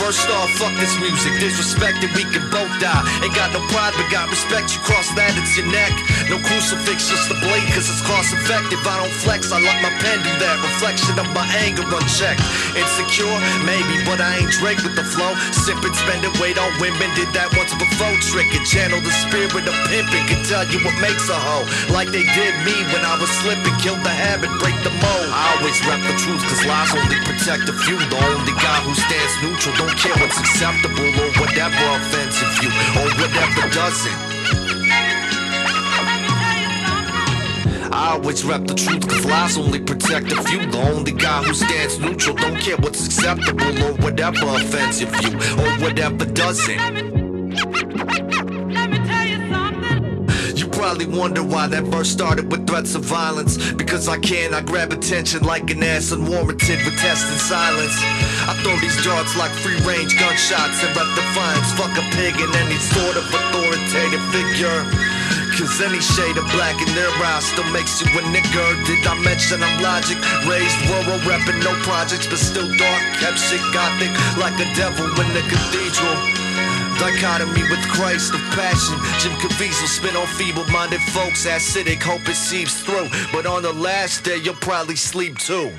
First off, fuck this music. Disrespected, we can both die. Ain't got no pride, but got respect. You cross that, it's your neck. No crucifix, just a blade, cause it's cost effective. I don't flex, I let my pen do that. Reflection of my anger unchecked. Insecure, maybe, but I ain't Drake with the flow. Sipping, spending weight on women. Did that once before. Trick it, channel the spirit of pimping. Can tell you what makes a hoe. Like they did me when I was slipping. Killed the habit, break the mold. Lies only protect a few. The only guy who stands neutral, don't care what's acceptable or whatever offensive you, or whatever doesn't. I always rep the truth, cause lies only protect a few. The only guy who stands neutral, don't care what's acceptable or whatever offensive you, or whatever doesn't. Probably wonder why that verse started with threats of violence. Because I can, I grab attention like an ass unwarranted with test and silence. I throw these darts like free range gunshots and rep defiance. Fuck a pig and any sort of authoritative figure. Cause any shade of black in their eyes still makes you a nigger. Did I mention I'm logic? Raised rural, reppin' no projects, but still dark. Kept shit gothic like a devil in the cathedral. Dichotomy with Christ of passion. Jim Caviezel spin on feeble-minded folks. Acidic, hope it seeps through. But on the last day, you'll probably sleep too.